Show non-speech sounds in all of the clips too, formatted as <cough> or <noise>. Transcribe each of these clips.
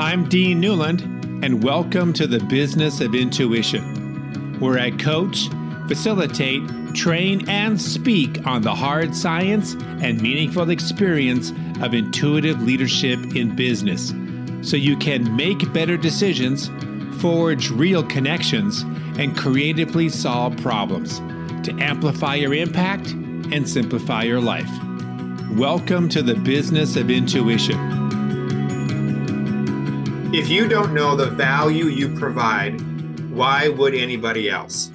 I'm Dean Newlund, and welcome to the Business of Intuition, where I coach, facilitate, train, and speak on the hard science and meaningful experience of intuitive leadership in business so you can make better decisions, forge real connections, and creatively solve problems to amplify your impact and simplify your life. Welcome to the Business of Intuition. If you don't know the value you provide, why would anybody else?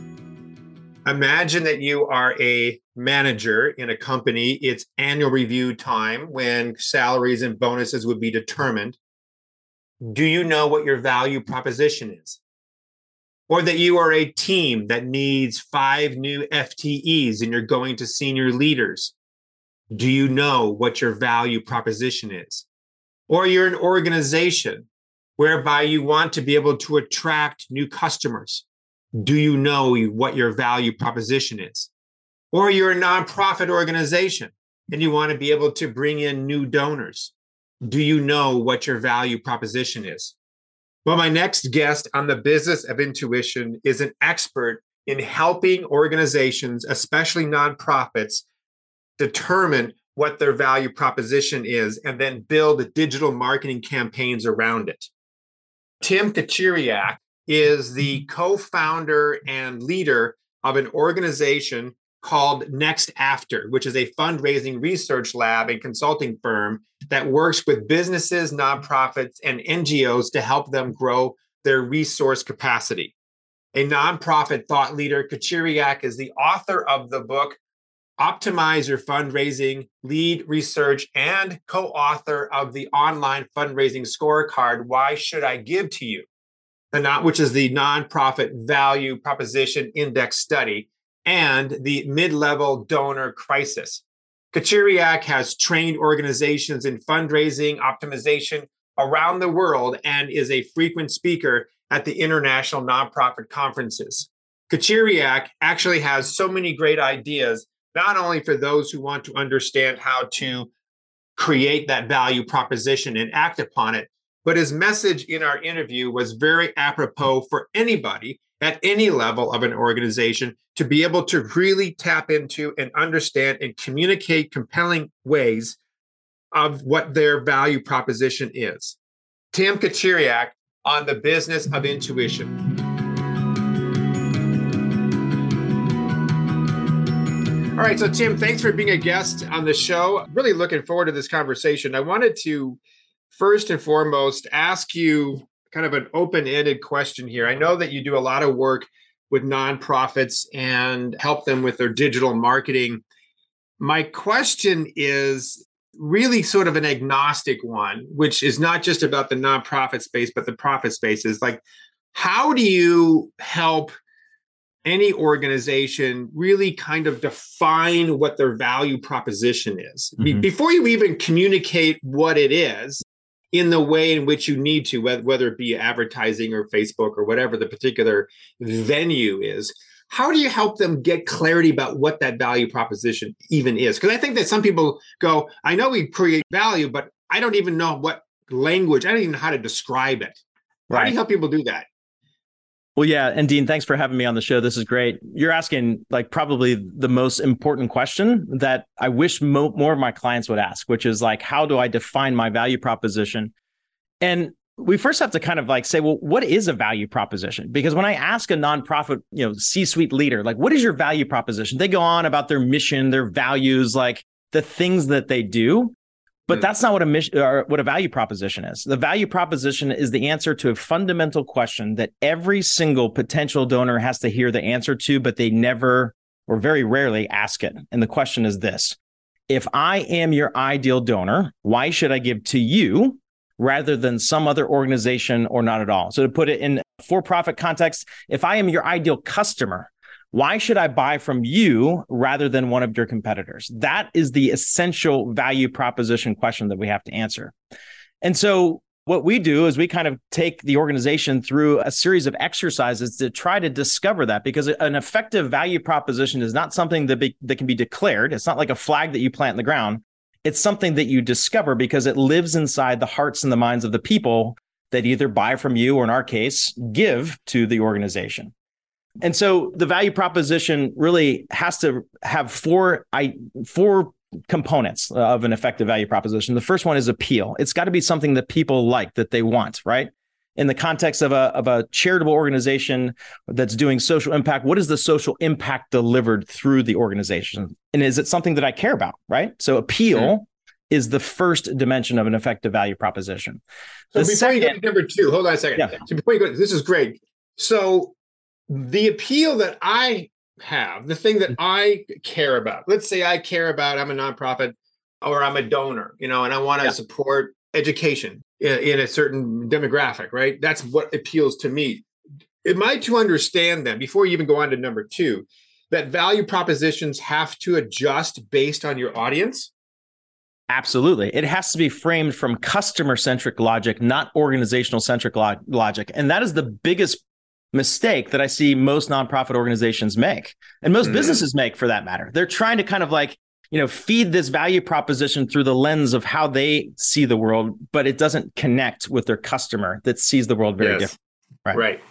Imagine that you are a manager in a company, it's annual review time when salaries and bonuses would be determined. Do you know what your value proposition is? Or that you are a team that needs five new FTEs and you're going to senior leaders. Do you know what your value proposition is? Or you're an organization whereby you want to be able to attract new customers. Do you know what your value proposition is? Or you're a nonprofit organization and you want to be able to bring in new donors. Do you know what your value proposition is? Well, my next guest on the business of intuition is an expert in helping organizations, especially nonprofits, determine what their value proposition is and then build digital marketing campaigns around it. Tim Kachuriak is the co founder and leader of an organization called Next After, which is a fundraising research lab and consulting firm that works with businesses, nonprofits, and NGOs to help them grow their resource capacity. A nonprofit thought leader, Kachuriak is the author of the book Optimize Your Fundraising, lead research, and co author of the online fundraising scorecard, Why Should I Give to You? The not, which is the nonprofit value proposition index study and the mid level donor crisis. Kachuriak has trained organizations in fundraising optimization around the world and is a frequent speaker at the international nonprofit conferences. Kachuriak actually has so many great ideas, not only for those who want to understand how to create that value proposition and act upon it, but his message in our interview was very apropos for anybody at any level of an organization to be able to really tap into and understand and communicate compelling ways of what their value proposition is. Tim Kachuriak on the business of intuition. All right, so Tim, thanks for being a guest on the show. Really looking forward to this conversation. I wanted to first and foremost ask you kind of an open-ended question here. I know that you do a lot of work with nonprofits and help them with their digital marketing. My question is really sort of an agnostic one, which is not just about the nonprofit space, but the profit spaces. Like, how do you help any organization really kind of define what their value proposition is? Mm-hmm. Before you even communicate what it is, in the way in which you need to, whether it be advertising or Facebook or whatever the particular venue is. How do you help them get clarity about what that value proposition even is? Because I think that some people go, I know we create value, but I don't even know what language, I don't even know how to describe it. Right. How do you help people do that? Well, yeah. And Dean, thanks for having me on the show. This is great. You're asking like probably the most important question that I wish mo- more of my clients would ask, which is like, how do I define my value proposition? And we first have to kind of like say, well, what is a value proposition? Because when I ask a nonprofit, you know, C-suite leader, like, what is your value proposition? They go on about their mission, their values, like the things that they do. But hmm. that's not what a mission or what a value proposition is. The value proposition is the answer to a fundamental question that every single potential donor has to hear the answer to, but they never or very rarely ask it. And the question is this If I am your ideal donor, why should I give to you rather than some other organization or not at all? So, to put it in for profit context, if I am your ideal customer, why should I buy from you rather than one of your competitors? That is the essential value proposition question that we have to answer. And so, what we do is we kind of take the organization through a series of exercises to try to discover that because an effective value proposition is not something that, be, that can be declared. It's not like a flag that you plant in the ground. It's something that you discover because it lives inside the hearts and the minds of the people that either buy from you or in our case, give to the organization. And so the value proposition really has to have four I four components of an effective value proposition. The first one is appeal. It's got to be something that people like, that they want, right? In the context of a, of a charitable organization that's doing social impact, what is the social impact delivered through the organization? And is it something that I care about, right? So appeal mm-hmm. is the first dimension of an effective value proposition. So the before second, you go to number two, hold on a second. Yeah. So before you go, this is great. So the appeal that I have, the thing that mm. I care about. Let's say I care about, I'm a nonprofit or I'm a donor, you know, and I want to yeah. support education in, in, a certain demographic, right? That's what appeals to me. Am I to understand then, before you even go on to number two, that value propositions have to adjust based on your audience? Absolutely. It has to be framed from customer centric logic, not organizational centric logic. And that is the biggest mistake that I see most nonprofit organizations make and most mm businesses make for that matter. They're trying to kind of like, you know, feed this value proposition through the lens of how they see the world, but it doesn't connect with their customer that sees the world very yes. different. Right. Right.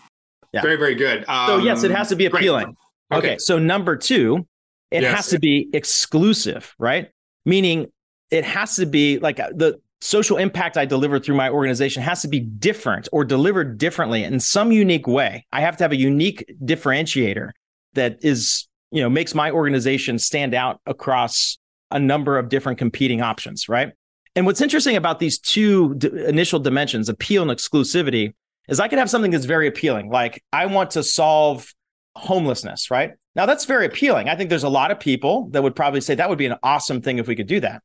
Yeah. Very, very good. Um, so yes, it has to be appealing. Okay. okay. So number two, it yes. has to be exclusive, right? Meaning it has to be like uh, the social impact I deliver through my organization has to be different or delivered differently in some unique way. I have to have a unique differentiator that is, you know, makes my organization stand out across a number of different competing options, right? And what's interesting about these two d- initial dimensions, appeal and exclusivity, is I could have something that's very appealing. Like I want to solve homelessness, right? Now that's very appealing. I think there's a lot of people that would probably say that would be an awesome thing if we could do that.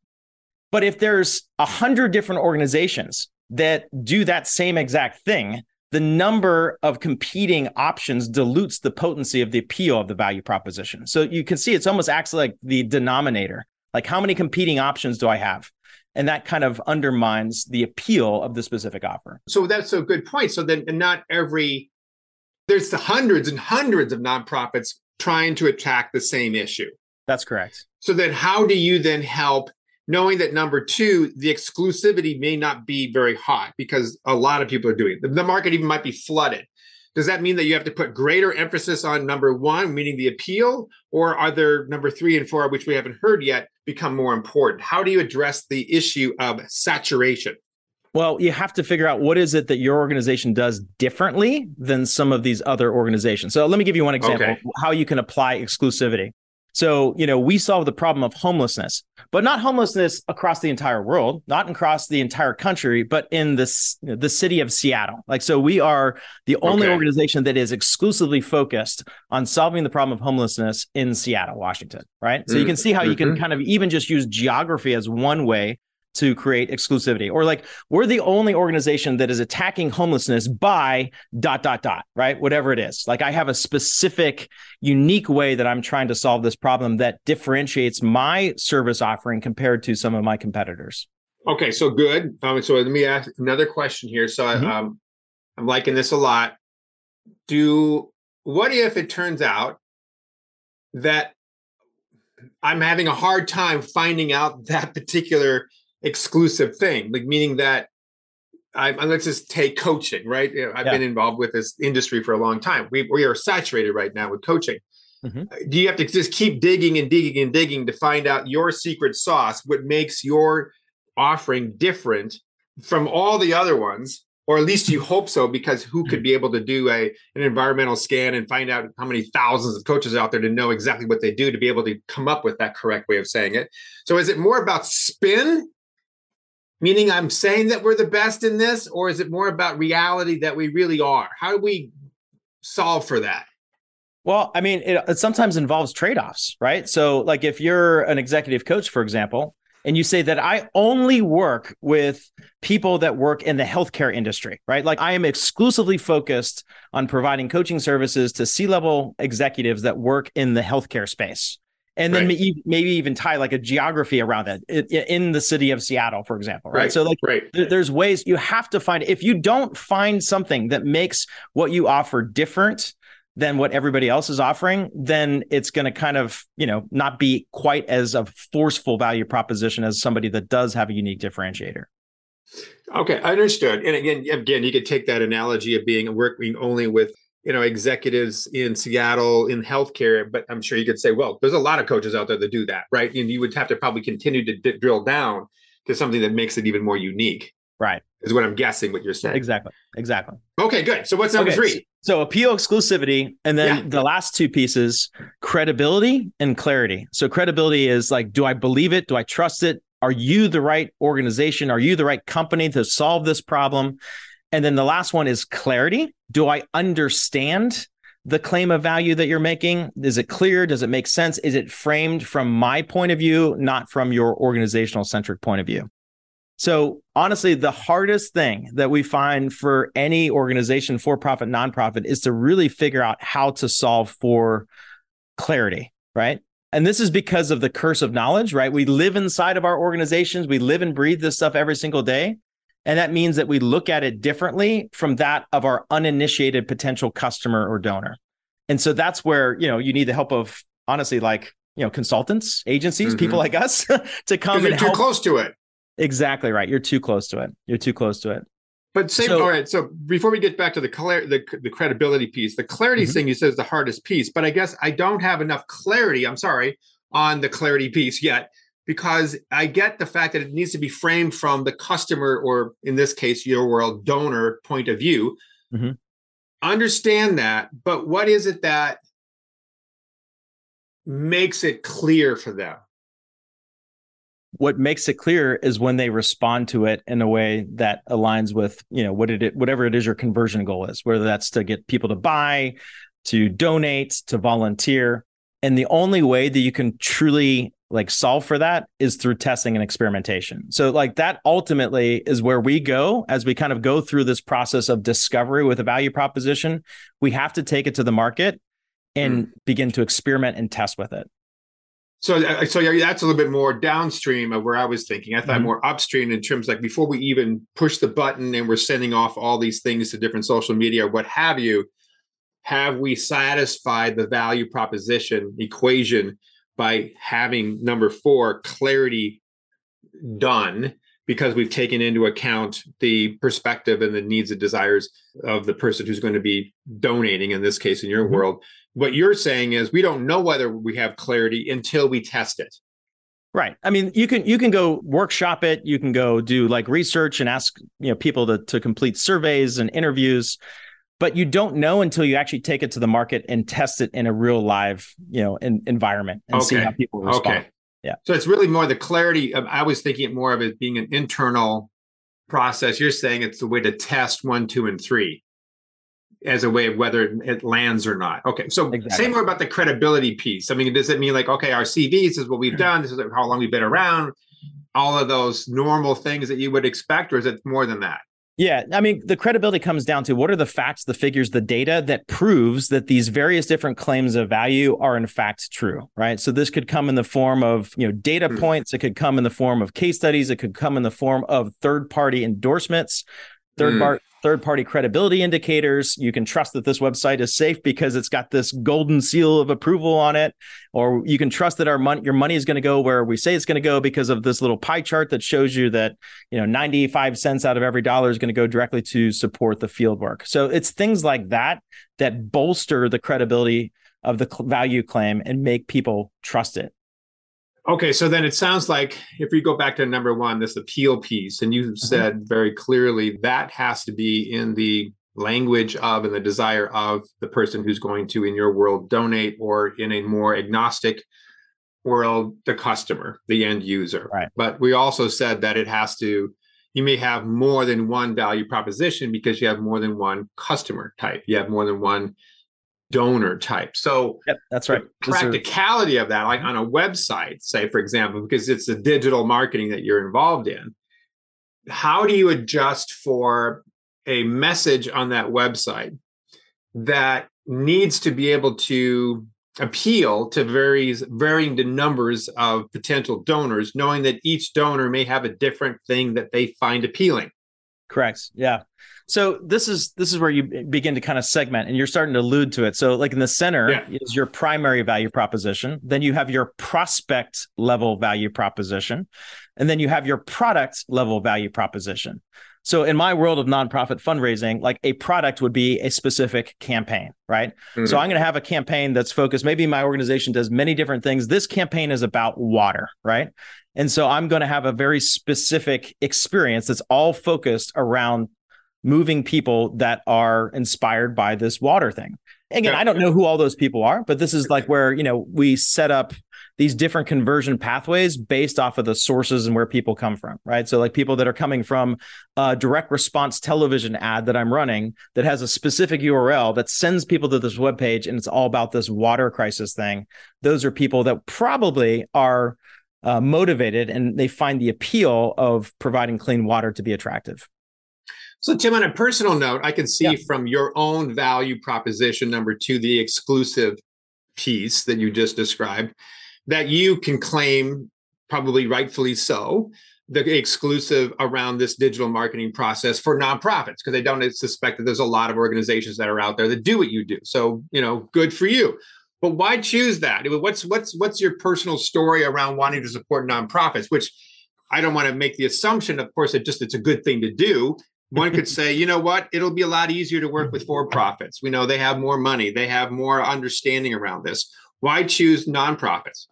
But if there's a hundred different organizations that do that same exact thing, the number of competing options dilutes the potency of the appeal of the value proposition. So you can see it's almost acts like the denominator. Like how many competing options do I have? And that kind of undermines the appeal of the specific offer. So that's a good point. So then not every there's the hundreds and hundreds of nonprofits trying to attack the same issue. That's correct. So then how do you then help knowing that number two, the exclusivity may not be very hot because a lot of people are doing it. The market even might be flooded. Does that mean that you have to put greater emphasis on number one, meaning the appeal, or are there number three and four, which we haven't heard yet, become more important? How do you address the issue of saturation? Well, you have to figure out what is it that your organization does differently than some of these other organizations. So let me give you one example okay. how you can apply exclusivity. So, you know, we solve the problem of homelessness, but not homelessness across the entire world, not across the entire country, but in this the city of Seattle. Like so we are the only okay. organization that is exclusively focused on solving the problem of homelessness in Seattle, Washington, right? So mm-hmm. you can see how you can mm-hmm. kind of even just use geography as one way to create exclusivity or like we're the only organization that is attacking homelessness by dot dot dot right? Whatever it is. Like i have a specific unique way that i'm trying to solve this problem that differentiates my service offering compared to some of my competitors. Okay so good. Um, so let me ask another question here. So mm-hmm. um, i'm liking this a lot. Do what if it turns out that i'm having a hard time finding out <laughs> that particular exclusive thing, like meaning that I, let's just take coaching, right? I've yeah. been involved with this industry for a long time. We, we are saturated right now with coaching. Mm-hmm. Uh, do you have to just keep digging and digging and digging to find out your secret sauce, what makes your offering different from all the other ones? Or at least you hope so, because who could be able to do a an environmental scan and find out how many thousands of coaches out there to know exactly what they do to be able to come up with that correct way of saying it? So is it more about spin meaning I'm saying that we're the best in this, or is it more about reality that we really are? How do we solve for that? Well, I mean, it, it sometimes involves trade offs, right? So, like if you're an executive coach, for example, and you say that I only work with people that work in the healthcare industry, right? Like I am exclusively focused on providing coaching services to C level executives that work in the healthcare space and then right. maybe, even tie like a geography around it in the city of Seattle, for example, right? right. So like, right. there's ways you have to find. If you don't find something that makes what you offer different than what everybody else is offering, then it's going to kind of you know not be quite as a forceful value proposition as somebody that does have a unique differentiator. Okay, I understood. And again, again, you could take that analogy of being working only with you know executives in Seattle in healthcare, but I'm sure you could say, well, there's a lot of coaches out there that do that, right? And you would have to probably continue to d- drill down to something that makes it even more unique. Right. Is what I'm guessing what you're saying. Exactly. Exactly. Okay, good. So what's number okay. three? So appeal exclusivity. And then yeah. the last two pieces, credibility and clarity. So credibility is like, do I believe it? Do I trust it? Are you the right organization? Are you the right company to solve this problem? And then the last one is clarity. Do I understand the claim of value that you're making? Is it clear? Does it make sense? Is it framed from my point of view, not from your organizational centric point of view? So, honestly, the hardest thing that we find for any organization, for profit, nonprofit, is to really figure out how to solve for clarity, right? And this is because of the curse of knowledge, right? We live inside of our organizations, we live and breathe this stuff every single day. And that means that we look at it differently from that of our uninitiated potential customer or donor. And so that's where, you know, you need the help of honestly like, you know, consultants, agencies, mm-hmm. people like us <laughs> to come and help. You're too close to it. Exactly right. You're too close to it. You're too close to it. But same. So, all right. So before we get back to the clar- the, the credibility piece, the clarity mm-hmm. thing you said is the hardest piece. But I guess I don't have enough clarity. I'm sorry on the clarity piece yet because I get the fact that it needs to be framed from the customer, or in this case, your world donor point of view. Mm-hmm. Understand that, but what is it that makes it clear for them? What makes it clear is when they respond to it in a way that aligns with, you know, what it whatever it is your conversion goal is, whether that's to get people to buy, to donate, to volunteer. And the only way that you can truly like solve for that is through testing and experimentation. So like that ultimately is where we go as we kind of go through this process of discovery with a value proposition. We have to take it to the market and mm. begin to experiment and test with it. So, uh, so that's a little bit more downstream of where I was thinking. I thought mm-hmm. more upstream in terms like before we even push the button and we're sending off all these things to different social media or what have you. Have we satisfied the value proposition equation by having number four clarity done because we've taken into account the perspective and the needs and desires of the person who's going to be donating in this case in your mm-hmm. world. What you're saying is we don't know whether we have clarity until we test it. Right. I mean you can you can go workshop it. You can go do like research and ask you know people to, to complete surveys and interviews but you don't know until you actually take it to the market and test it in a real live, you know, in, environment and okay. see how people respond. Okay. Yeah. So it's really more the clarity of, I was thinking it more of it being an internal process. You're saying it's the way to test one, two, and three as a way of whether it lands or not. Okay. So exactly. say more about the credibility piece. I mean, does it mean like, okay, our CVs is what we've mm-hmm. done. This is how long we've been around, all of those normal things that you would expect, or is it more than that? Yeah, I mean, the credibility comes down to what are the facts, the figures, the data that proves that these various different claims of value are in fact true, right? So this could come in the form of, you know, data hmm. points, it could come in the form of case studies, it could come in the form of third-party endorsements, third mm. part third party credibility indicators. You can trust that this website is safe because it's got this golden seal of approval on it. Or you can trust that our money, your money is going to go where we say it's going to go because of this little pie chart that shows you that, you know, 95 cents out of every dollar is going to go directly to support the field work. So it's things like that that bolster the credibility of the value claim and make people trust it. Okay, so then it sounds like if we go back to number one, this appeal piece, and you mm-hmm. said very clearly that has to be in the language of and the desire of the person who's going to, in your world, donate, or in a more agnostic world, the customer, the end user. Right. But we also said that it has to, you may have more than one value proposition because you have more than one customer type, you have more than one donor type. So yep, that's right. practicality of that, like on a website, say for example, because it's the digital marketing that you're involved in, how do you adjust for a message on that website that needs to be able to appeal to varies varying the numbers of potential donors, knowing that each donor may have a different thing that they find appealing? Correct. Yeah. So this is this is where you begin to kind of segment and you're starting to allude to it. So like in the center yeah. is your primary value proposition. Then you have your prospect level value proposition. And then you have your product level value proposition. So in my world of nonprofit fundraising, like a product would be a specific campaign, right? Mm-hmm. So I'm going to have a campaign that's focused. Maybe my organization does many different things. This campaign is about water, right? And so I'm going to have a very specific experience that's all focused around moving people that are inspired by this water thing. Again, I don't know who all those people are, but this is like where, you know, we set up these different conversion pathways based off of the sources and where people come from, right? So, like people that are coming from a direct response television ad that I'm running that has a specific URL that sends people to this web page and it's all about this water crisis thing. Those are people that probably are uh, motivated and they find the appeal of providing clean water to be attractive. So, Tim, on a personal note, I can see yeah. from your own value proposition number two, the exclusive piece that you just described, that you can claim, probably rightfully so, the exclusive around this digital marketing process for nonprofits because they don't suspect that there's a lot of organizations that are out there that do what you do. So, you know, good for you. But why choose that? What's what's what's your personal story around wanting to support nonprofits? Which I don't want to make the assumption, of course, that just it's a good thing to do one could <laughs> say, you know what, it'll be a lot easier to work with for profits. We know they have more money, they have more understanding around this. Why choose nonprofits?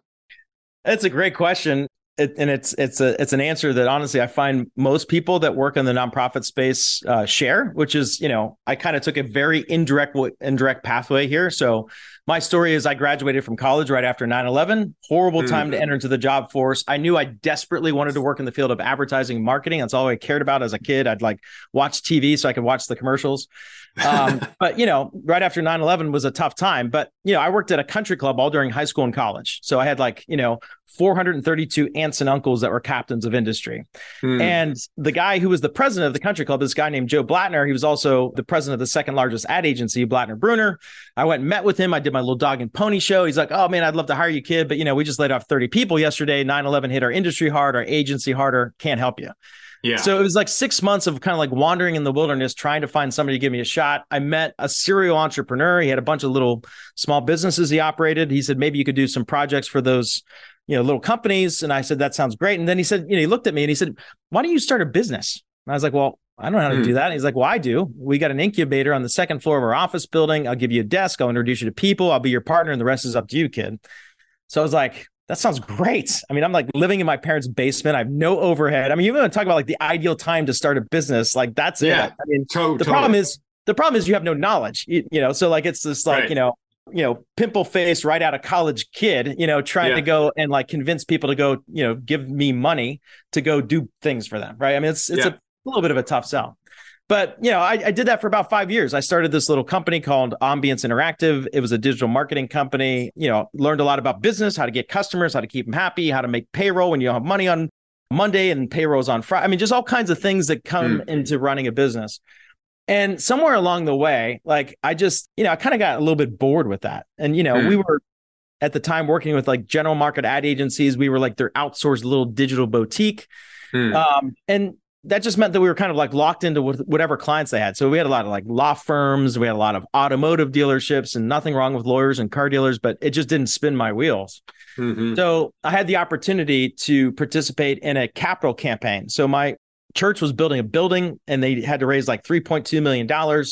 That's a great question. It, and it's it's a it's an answer that honestly I find most people that work in the nonprofit space uh, share, which is you know I kind of took a very indirect indirect pathway here. So my story is I graduated from college right after 9 11. Horrible mm. time to enter into the job force. I knew I desperately wanted to work in the field of advertising marketing. That's all I cared about as a kid. I'd like watch TV so I could watch the commercials. Um, <laughs> but, you know, right after 9 11 was a tough time. But, you know, I worked at a country club all during high school and college. So I had like, you know, 432 aunts and uncles that were captains of industry. Mm. And the guy who was the president of the country club, this guy named Joe Blattner, he was also the president of the second largest ad agency, Blattner Brunner. I went and met with him. I did my little dog and pony show. He's like, oh man, I'd love to hire you, kid. But, you know, we just laid off 30 people yesterday. 9 11 hit our industry hard, our agency harder. Can't help you. Yeah. So it was like six months of kind of like wandering in the wilderness, trying to find somebody to give me a shot. I met a serial entrepreneur. He had a bunch of little small businesses he operated. He said, maybe you could do some projects for those, you know, little companies. And I said, that sounds great. And then he said, you know, he looked at me and he said, why don't you start a business? And I was like, well, I don't know how to do hmm. that. And he's like, well, I do. We got an incubator on the second floor of our office building. I'll give you a desk. I'll introduce you to people. I'll be your partner. And the rest is up to you, kid. So I was like, that sounds great. I mean, I'm like living in my parents' basement. I have no overhead. I mean, you want to talk about like the ideal time to start a business. Like that's yeah, it. I mean, to- the problem is the problem is you have no knowledge. You, you know, so like it's this like right. you know you know pimple face right out of college kid you know trying yeah. to go and like convince people to go you know give me money to go do things for them right i mean it's it's yeah. a little bit of a tough sell but you know, I, I, did that for about five years. I started this little company called Ambience Interactive. It was a digital marketing company. You know, learned a lot about business, how to get customers, how to keep them happy, how to make payroll when you don't have money on Monday and payrolls on Friday. I mean, just all kinds of things that come mm. into running a business. And somewhere along the way, like I just, you know, I kind of got a little bit bored with that. And you know, mm. we were at the time working with like general market ad agencies. We were like their outsourced little digital boutique. Mm. Um, and that just meant that we were kind of like locked into whatever clients they had. So we had a lot of like law firms, we had a lot of automotive dealerships, and nothing wrong with lawyers and car dealers, but it just didn't spin my wheels. Mm-hmm. So I had the opportunity to participate in a capital campaign. So my church was building a building and they had to raise like $3.2 million.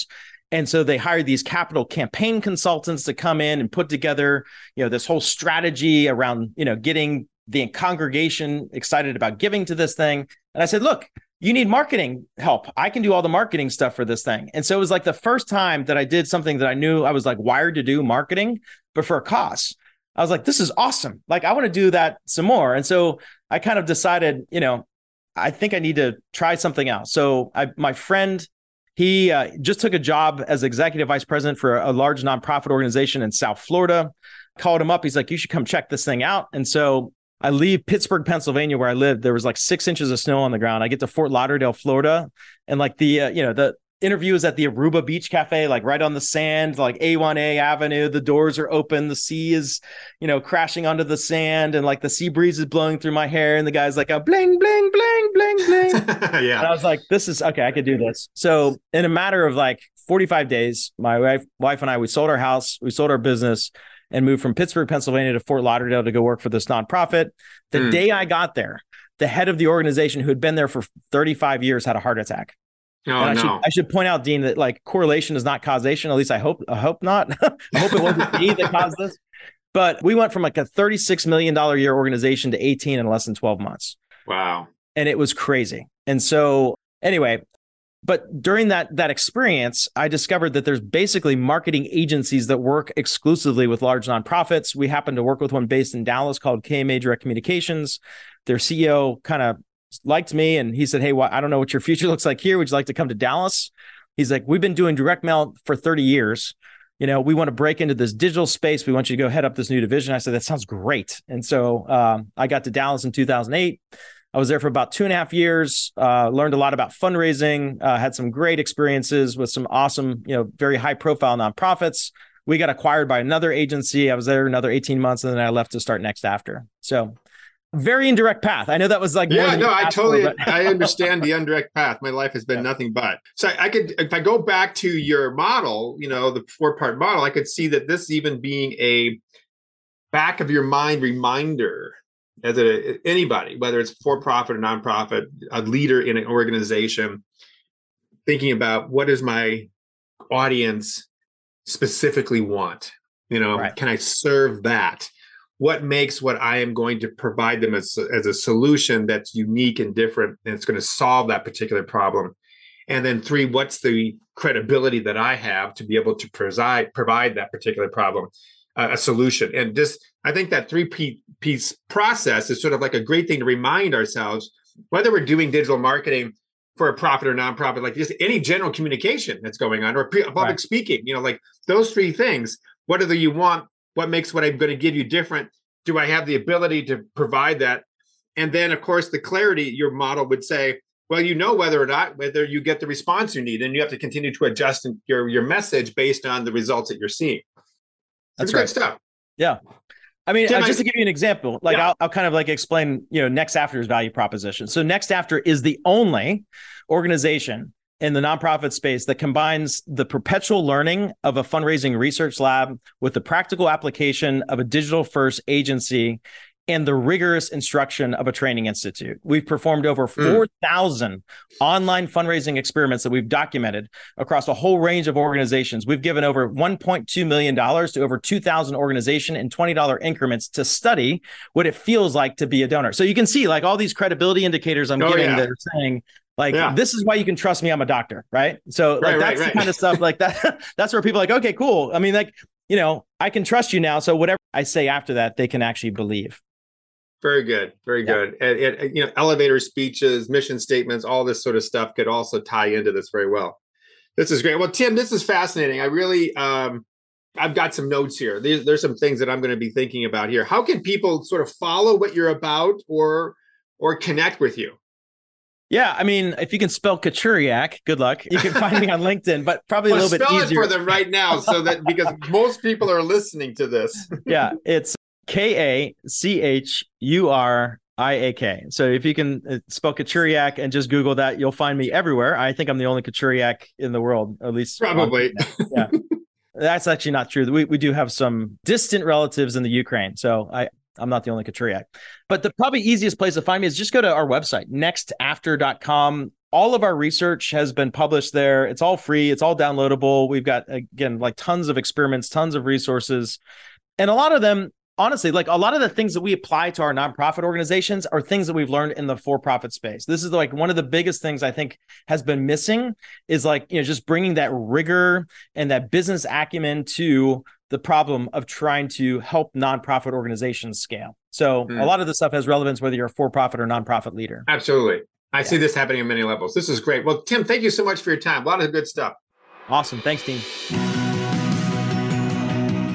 And so they hired these capital campaign consultants to come in and put together, you know, this whole strategy around, you know, getting the congregation excited about giving to this thing. And I said, look, you need marketing help. I can do all the marketing stuff for this thing. And so it was like the first time that I did something that I knew I was like wired to do marketing, but for a cost. I was like, this is awesome. Like, I want to do that some more. And so I kind of decided, you know, I think I need to try something else. So I, my friend, he uh, just took a job as executive vice president for a large nonprofit organization in South Florida. Called him up. He's like, you should come check this thing out. And so I leave Pittsburgh, Pennsylvania, where I lived. There was like six inches of snow on the ground. I get to Fort Lauderdale, Florida, and like the uh, you know the interview is at the Aruba Beach Cafe, like right on the sand, like A1A Avenue. The doors are open. The sea is, you know, crashing onto the sand, and like the sea breeze is blowing through my hair. And the guy's like, a bling, bling, bling, bling, bling. <laughs> yeah. And I was like, this is okay. I could do this. So in a matter of like 45 days, my wife, wife and I, we sold our house, we sold our business and moved from Pittsburgh, Pennsylvania to Fort Lauderdale to go work for this nonprofit. The mm. day I got there, the head of the organization who had been there for 35 years had a heart attack. Oh, I, no. should, I should point out, Dean, that like correlation is not causation. At least I hope I hope not. <laughs> I hope it wasn't me that caused this. But we went from like a $36 million a year organization to 18 in less than 12 months. Wow. And it was crazy. And so anyway, but during that that experience, I discovered that there's basically marketing agencies that work exclusively with large nonprofits. We happen to work with one based in Dallas called KMA Direct Communications. Their CEO kind of liked me and he said, Hey, well, I don't know what your <laughs> future looks like here. Would you like to come to Dallas? He's like, We've been doing direct mail for 30 years. You know, we want to break into this digital space. We want you to go head up this new division. I said, That sounds great. And so um, I got to Dallas in 2008. I was there for about two and a half years. Uh, learned a lot about fundraising. Uh, had some great experiences with some awesome, you know, very high profile nonprofits. We got acquired by another agency. I was there another 18 months, and then I left to start next after. So very indirect path. I know that was like yeah, no, I totally for, but... I understand the indirect path. My life has been yeah. nothing but. So I could if I go back to your model, you know, the four part model, I could see that this even being a back of your mind reminder as a anybody, whether it's for profit or nonprofit, a leader in an organization, thinking about what does my audience specifically want? You know, right. can I serve that? what makes what I am going to provide them as, as a solution that's unique and different, and it's going to solve that particular problem. And then three, what's the credibility that I have to be able to provide provide that particular problem, uh, a solution? And just, I think that three piece process is sort of like a great thing to remind ourselves, whether we're doing digital marketing for a profit or nonprofit, like just any general communication that's going on, or public right. speaking, you know, like those three things. Whether you want what makes what I'm going to give you different? Do I have the ability to provide that? And then, of course, the clarity your model would say, well, you know whether or not whether you get the response you need, and you have to continue to adjust your your message based on the results that you're seeing. That's right. stuff. Yeah. I mean, uh, just to give you an example, like yeah. I'll, I'll kind of like explain, you know, Next After's value proposition. So Next After is the only organization in the nonprofit space that combines the perpetual learning of a fundraising research lab with the practical application of a digital first agency and the rigorous instruction of a training institute. We've performed over hmm. 4,000 mm. online fundraising experiments that we've documented across a whole range of organizations. We've given over $1.2 million to over 2,000 organizations in $20 increments to study what it feels like to be a donor. So you can see like all these credibility indicators I'm oh, giving yeah. that are saying like yeah. this is why you can trust me. I'm a doctor, right? So like right, that's right, the kind of stuff like that. <laughs> that's where people are like, okay, cool. I mean, like you know, I can trust you now. So whatever I say after that, they can actually believe. Very good, very yeah. good. And, and, you know, elevator speeches, mission statements, all this sort of stuff could also tie into this very well. This is great. Well, Tim, this is fascinating. I really, um, I've got some notes here. There's, there's some things that I'm going to be thinking about here. How can people sort of follow what you're about, or or connect with you? Yeah, I mean, if you can spell Kachuriak, good luck. You can find me on <laughs> LinkedIn, but probably well, a little bit easier. Spell it for them right now, so that because <laughs> most people are listening to this. yeah, it's K A C H U R I A K. So if you can uh, spell Kachuriak and just Google that, you'll find me everywhere. I think I'm the only Kachuriak in the world, at least. Probably. yeah. <laughs> That's actually not true. We, we do have some distant relatives in the Ukraine. So I, I'm not the only Kachuriak. But the probably easiest place to find me is just go to our website, nextafter.com. All of our research has been published there. It's all free, it's all downloadable. We've got, again, like tons of experiments, tons of resources. And a lot of them, honestly, like a lot of the things that we apply to our nonprofit organizations are things that we've learned in the for profit space. This is like one of the biggest things I think has been missing is like, you know, just bringing that rigor and that business acumen to the problem of trying to help nonprofit organizations scale. So mm. a lot of this stuff has relevance whether you're a for-profit or nonprofit leader. Absolutely. I yeah. see this happening on many levels. This is great. Well, Tim, thank you so much for your time. A lot of good stuff. Awesome. Thanks, team.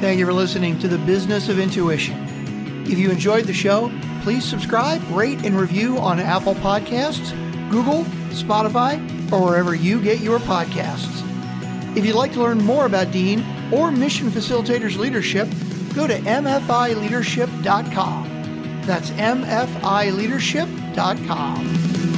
Thank you for listening to the Business of Intuition. If you enjoyed the show, please subscribe, rate, and review on Apple Podcasts, Google, Spotify, or wherever you get your podcasts. If you'd like to learn more about Dean or Mission Facilitators Leadership, go to mfileadership.com. That's mfileadership.com.